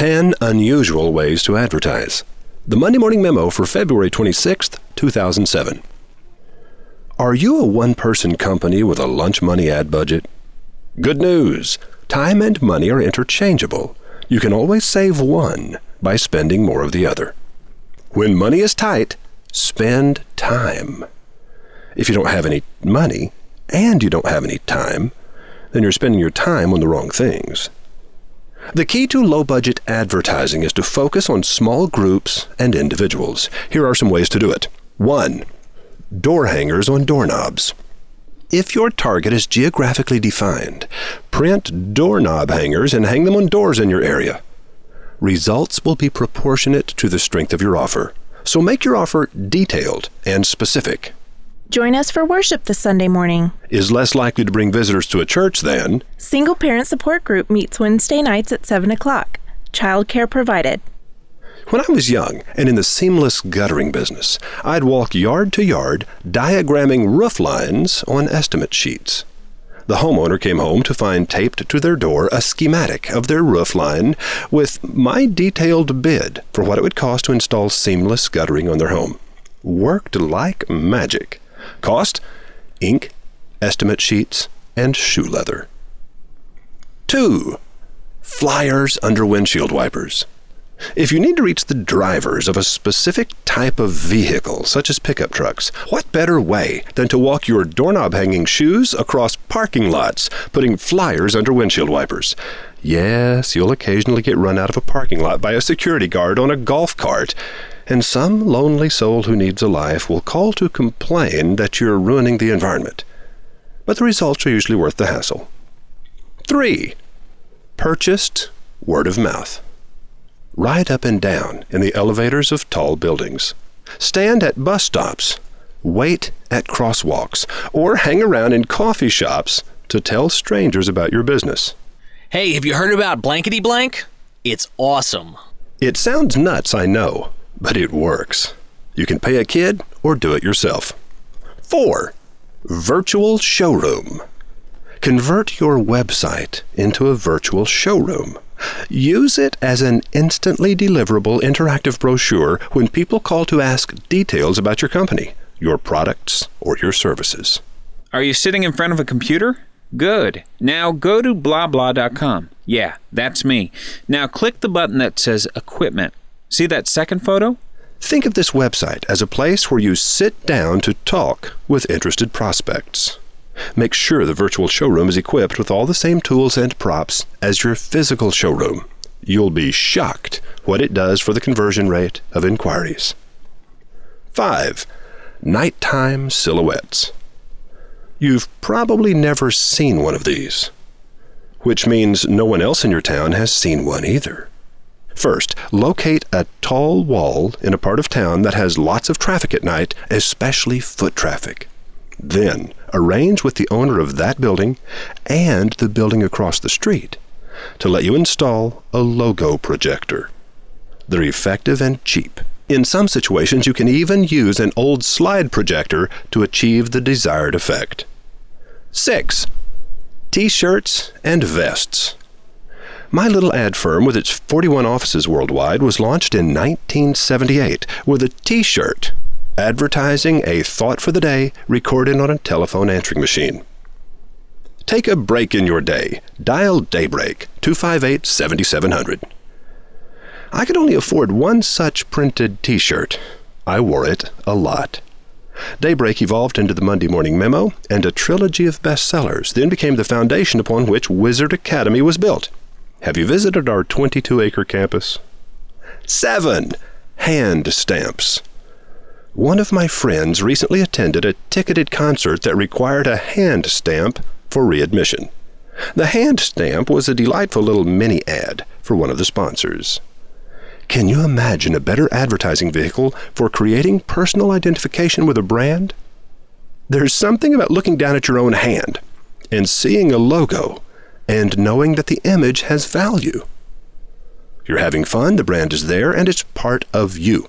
10 Unusual Ways to Advertise. The Monday Morning Memo for February 26, 2007. Are you a one person company with a lunch money ad budget? Good news! Time and money are interchangeable. You can always save one by spending more of the other. When money is tight, spend time. If you don't have any money and you don't have any time, then you're spending your time on the wrong things. The key to low budget advertising is to focus on small groups and individuals. Here are some ways to do it. 1. Door hangers on doorknobs. If your target is geographically defined, print doorknob hangers and hang them on doors in your area. Results will be proportionate to the strength of your offer. So make your offer detailed and specific. Join us for worship this Sunday morning. Is less likely to bring visitors to a church than Single Parent Support Group meets Wednesday nights at 7 o'clock. Childcare provided. When I was young and in the seamless guttering business, I'd walk yard to yard diagramming roof lines on estimate sheets. The homeowner came home to find taped to their door a schematic of their roof line with my detailed bid for what it would cost to install seamless guttering on their home. Worked like magic. Cost ink, estimate sheets, and shoe leather. 2. Flyers under windshield wipers. If you need to reach the drivers of a specific type of vehicle, such as pickup trucks, what better way than to walk your doorknob hanging shoes across parking lots, putting flyers under windshield wipers? Yes, you'll occasionally get run out of a parking lot by a security guard on a golf cart, and some lonely soul who needs a life will call to complain that you're ruining the environment. But the results are usually worth the hassle. 3. Purchased word of mouth. Ride up and down in the elevators of tall buildings. Stand at bus stops. Wait at crosswalks. Or hang around in coffee shops to tell strangers about your business. Hey, have you heard about blankety blank? It's awesome. It sounds nuts, I know, but it works. You can pay a kid or do it yourself. 4. Virtual showroom. Convert your website into a virtual showroom. Use it as an instantly deliverable interactive brochure when people call to ask details about your company, your products, or your services. Are you sitting in front of a computer? Good. Now go to blahblah.com. Yeah, that's me. Now click the button that says Equipment. See that second photo? Think of this website as a place where you sit down to talk with interested prospects. Make sure the virtual showroom is equipped with all the same tools and props as your physical showroom. You'll be shocked what it does for the conversion rate of inquiries. 5. Nighttime silhouettes. You've probably never seen one of these, which means no one else in your town has seen one either. First, locate a tall wall in a part of town that has lots of traffic at night, especially foot traffic. Then, arrange with the owner of that building and the building across the street to let you install a logo projector. They're effective and cheap. In some situations, you can even use an old slide projector to achieve the desired effect. 6. T shirts and vests. My little ad firm, with its 41 offices worldwide, was launched in 1978 with a t shirt advertising a thought for the day recorded on a telephone answering machine. Take a break in your day. Dial Daybreak 258 7700. I could only afford one such printed t shirt. I wore it a lot. Daybreak evolved into the Monday Morning Memo and a trilogy of bestsellers, then became the foundation upon which Wizard Academy was built. Have you visited our 22 acre campus? 7. Hand stamps. One of my friends recently attended a ticketed concert that required a hand stamp for readmission. The hand stamp was a delightful little mini ad for one of the sponsors. Can you imagine a better advertising vehicle for creating personal identification with a brand? There's something about looking down at your own hand and seeing a logo and knowing that the image has value. You're having fun, the brand is there, and it's part of you.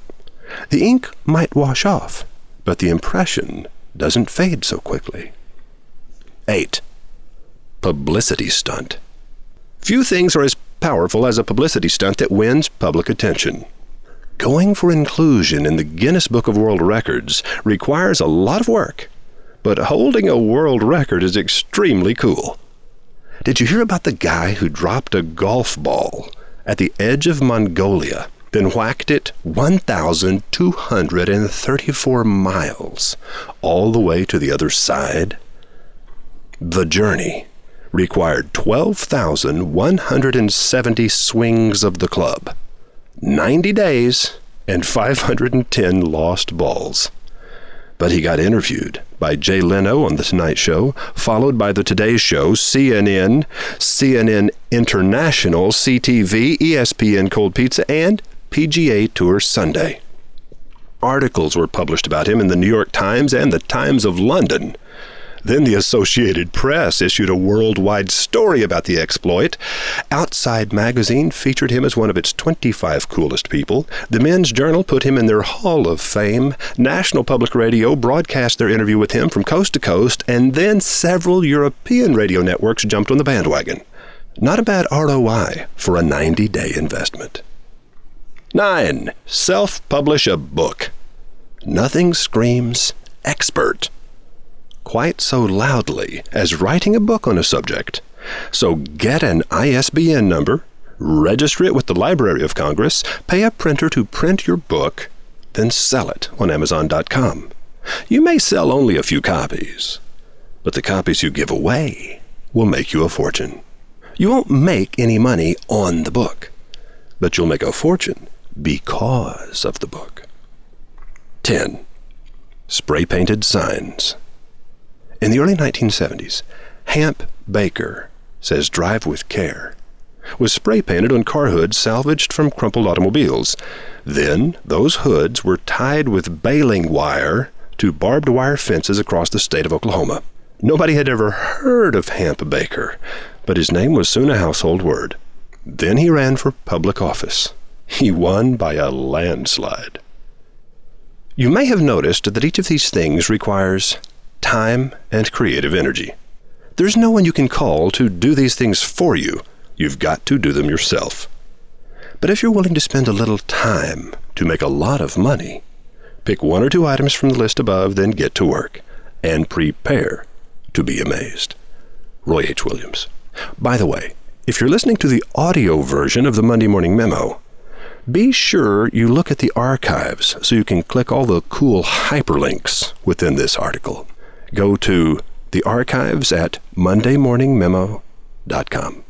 The ink might wash off, but the impression doesn't fade so quickly. 8. Publicity stunt. Few things are as powerful as a publicity stunt that wins public attention. Going for inclusion in the Guinness Book of World Records requires a lot of work, but holding a world record is extremely cool. Did you hear about the guy who dropped a golf ball at the edge of Mongolia, then whacked it 1,234 miles all the way to the other side? The journey required 12,170 swings of the club, 90 days, and 510 lost balls. But he got interviewed by Jay Leno on The Tonight Show, followed by The Today Show, CNN, CNN International, CTV, ESPN Cold Pizza, and PGA Tour Sunday. Articles were published about him in the New York Times and the Times of London. Then the Associated Press issued a worldwide story about the exploit. Outside magazine featured him as one of its 25 coolest people. The Men's Journal put him in their Hall of Fame. National Public Radio broadcast their interview with him from coast to coast, and then several European radio networks jumped on the bandwagon. Not a bad ROI for a 90 day investment. 9. Self publish a book. Nothing screams expert quite so loudly as writing a book on a subject. So get an ISBN number, register it with the Library of Congress, pay a printer to print your book, then sell it on Amazon.com. You may sell only a few copies, but the copies you give away will make you a fortune. You won't make any money on the book, but you'll make a fortune because of the book. 10. Spray painted signs. In the early 1970s, Hamp Baker says drive with care was spray painted on car hoods salvaged from crumpled automobiles. Then those hoods were tied with baling wire to barbed wire fences across the state of Oklahoma. Nobody had ever heard of Hamp Baker, but his name was soon a household word. Then he ran for public office. He won by a landslide. You may have noticed that each of these things requires time, and creative energy. There's no one you can call to do these things for you. You've got to do them yourself. But if you're willing to spend a little time to make a lot of money, pick one or two items from the list above, then get to work and prepare to be amazed. Roy H. Williams. By the way, if you're listening to the audio version of the Monday Morning Memo, be sure you look at the archives so you can click all the cool hyperlinks within this article go to the archives at mondaymorningmemo.com.